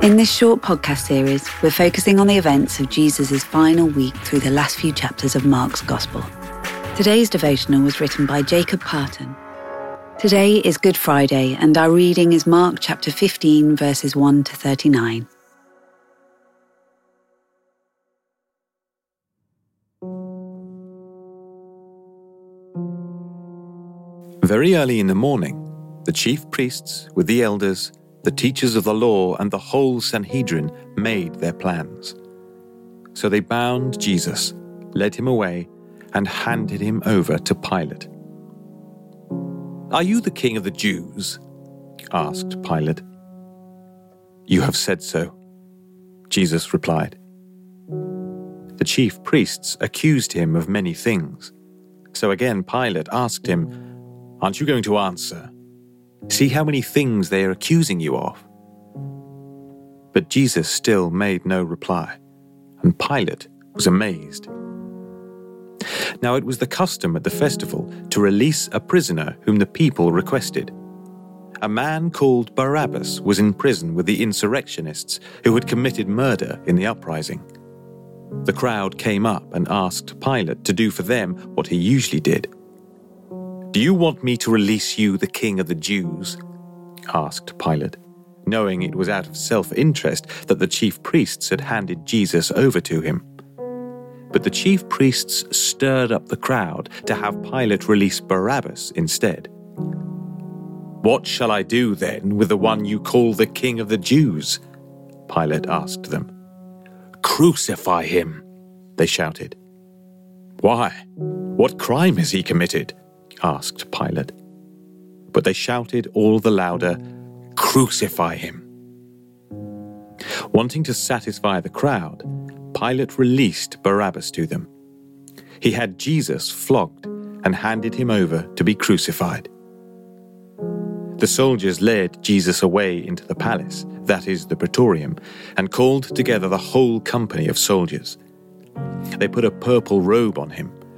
In this short podcast series, we're focusing on the events of Jesus' final week through the last few chapters of Mark's Gospel. Today's devotional was written by Jacob Parton. Today is Good Friday, and our reading is Mark chapter 15, verses 1 to 39. Very early in the morning, the chief priests, with the elders, the teachers of the law, and the whole Sanhedrin made their plans. So they bound Jesus, led him away, and handed him over to Pilate. Are you the king of the Jews? asked Pilate. You have said so, Jesus replied. The chief priests accused him of many things. So again Pilate asked him, Aren't you going to answer? See how many things they are accusing you of. But Jesus still made no reply, and Pilate was amazed. Now it was the custom at the festival to release a prisoner whom the people requested. A man called Barabbas was in prison with the insurrectionists who had committed murder in the uprising. The crowd came up and asked Pilate to do for them what he usually did do you want me to release you, the king of the Jews? asked Pilate, knowing it was out of self interest that the chief priests had handed Jesus over to him. But the chief priests stirred up the crowd to have Pilate release Barabbas instead. What shall I do then with the one you call the king of the Jews? Pilate asked them. Crucify him, they shouted. Why? What crime has he committed? Asked Pilate. But they shouted all the louder, Crucify him! Wanting to satisfy the crowd, Pilate released Barabbas to them. He had Jesus flogged and handed him over to be crucified. The soldiers led Jesus away into the palace, that is, the praetorium, and called together the whole company of soldiers. They put a purple robe on him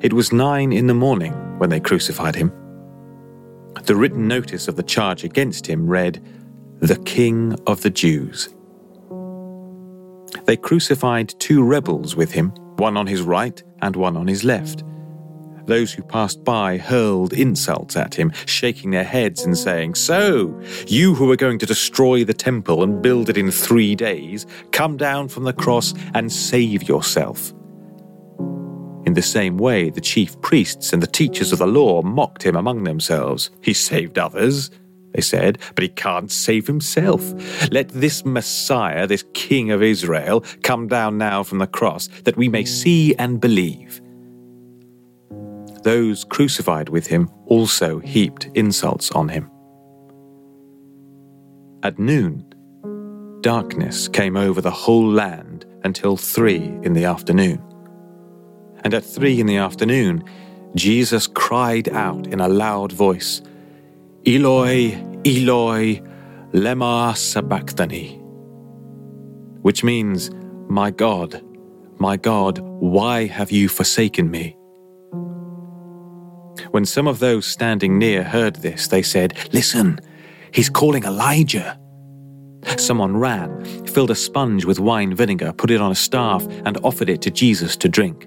It was nine in the morning when they crucified him. The written notice of the charge against him read, The King of the Jews. They crucified two rebels with him, one on his right and one on his left. Those who passed by hurled insults at him, shaking their heads and saying, So, you who are going to destroy the temple and build it in three days, come down from the cross and save yourself. In the same way, the chief priests and the teachers of the law mocked him among themselves. He saved others, they said, but he can't save himself. Let this Messiah, this King of Israel, come down now from the cross, that we may see and believe. Those crucified with him also heaped insults on him. At noon, darkness came over the whole land until three in the afternoon and at three in the afternoon, Jesus cried out in a loud voice, Eloi, Eloi, lema sabachthani, which means, My God, my God, why have you forsaken me? When some of those standing near heard this, they said, Listen, he's calling Elijah. Someone ran, filled a sponge with wine vinegar, put it on a staff, and offered it to Jesus to drink.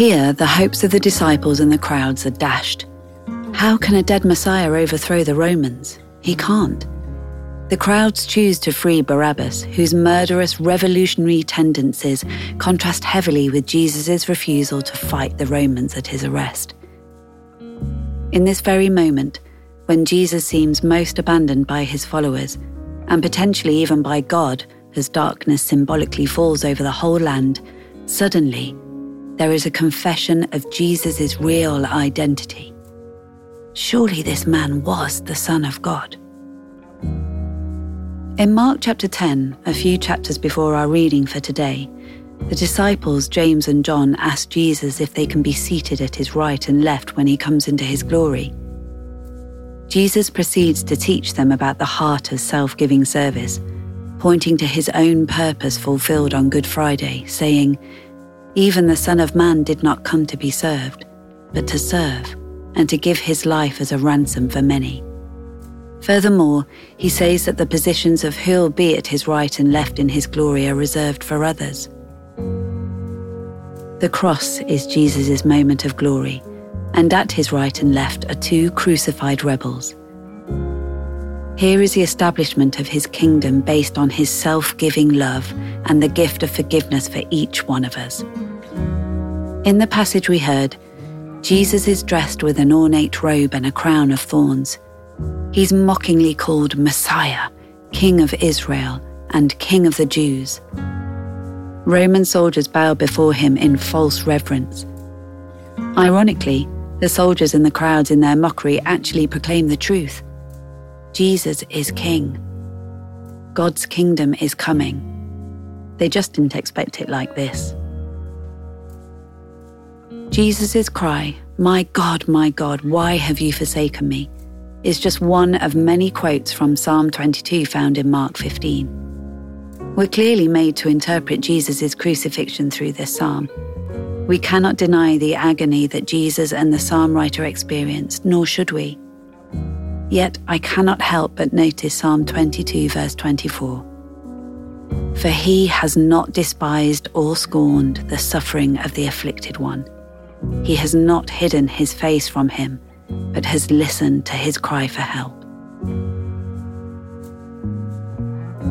Here, the hopes of the disciples and the crowds are dashed. How can a dead Messiah overthrow the Romans? He can't. The crowds choose to free Barabbas, whose murderous revolutionary tendencies contrast heavily with Jesus' refusal to fight the Romans at his arrest. In this very moment, when Jesus seems most abandoned by his followers, and potentially even by God as darkness symbolically falls over the whole land, suddenly there is a confession of Jesus' real identity. Surely this man was the Son of God. In Mark chapter 10, a few chapters before our reading for today, the disciples James and John ask Jesus if they can be seated at his right and left when he comes into his glory. Jesus proceeds to teach them about the heart of self giving service, pointing to his own purpose fulfilled on Good Friday, saying, even the Son of Man did not come to be served, but to serve, and to give his life as a ransom for many. Furthermore, he says that the positions of who'll be at his right and left in his glory are reserved for others. The cross is Jesus' moment of glory, and at his right and left are two crucified rebels. Here is the establishment of his kingdom based on his self giving love and the gift of forgiveness for each one of us. In the passage we heard, Jesus is dressed with an ornate robe and a crown of thorns. He's mockingly called Messiah, King of Israel, and King of the Jews. Roman soldiers bow before him in false reverence. Ironically, the soldiers and the crowds in their mockery actually proclaim the truth. Jesus is King. God's kingdom is coming. They just didn't expect it like this. Jesus' cry, My God, my God, why have you forsaken me? is just one of many quotes from Psalm 22 found in Mark 15. We're clearly made to interpret Jesus' crucifixion through this psalm. We cannot deny the agony that Jesus and the psalm writer experienced, nor should we. Yet I cannot help but notice Psalm 22, verse 24. For he has not despised or scorned the suffering of the afflicted one. He has not hidden his face from him, but has listened to his cry for help.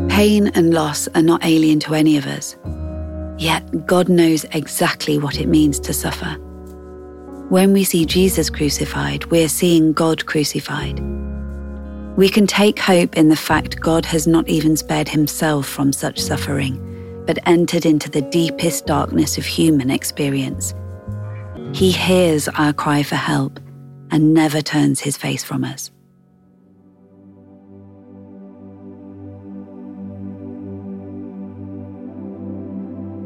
Pain and loss are not alien to any of us. Yet God knows exactly what it means to suffer. When we see Jesus crucified, we're seeing God crucified. We can take hope in the fact God has not even spared himself from such suffering, but entered into the deepest darkness of human experience. He hears our cry for help and never turns his face from us.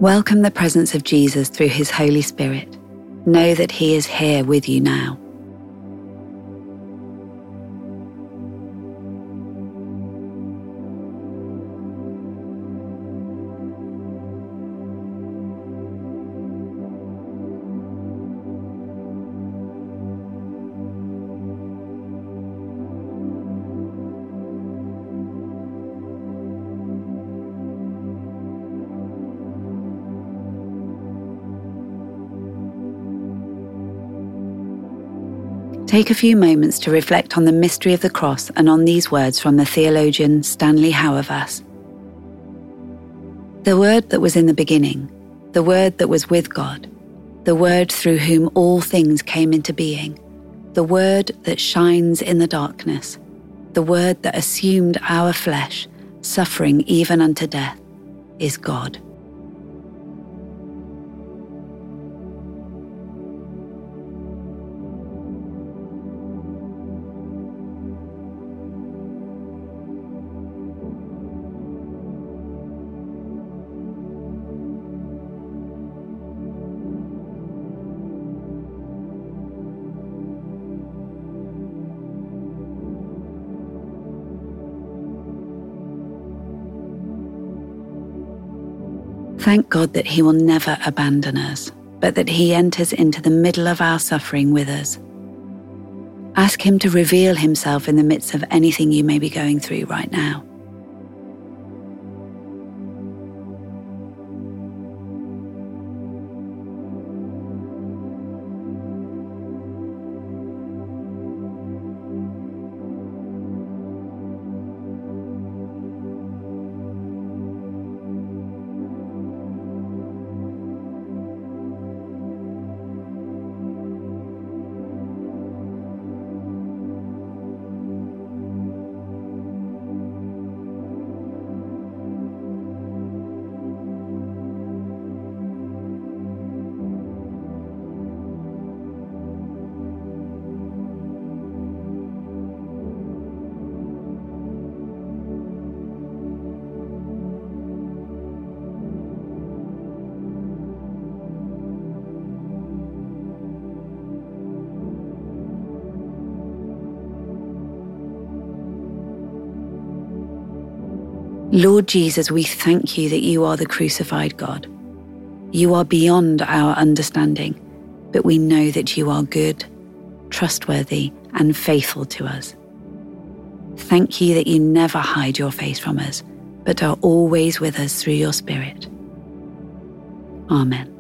Welcome the presence of Jesus through his Holy Spirit. Know that he is here with you now. Take a few moments to reflect on the mystery of the cross and on these words from the theologian Stanley Hauerwas. The Word that was in the beginning, the Word that was with God, the Word through whom all things came into being, the Word that shines in the darkness, the Word that assumed our flesh, suffering even unto death, is God. Thank God that He will never abandon us, but that He enters into the middle of our suffering with us. Ask Him to reveal Himself in the midst of anything you may be going through right now. Lord Jesus, we thank you that you are the crucified God. You are beyond our understanding, but we know that you are good, trustworthy, and faithful to us. Thank you that you never hide your face from us, but are always with us through your Spirit. Amen.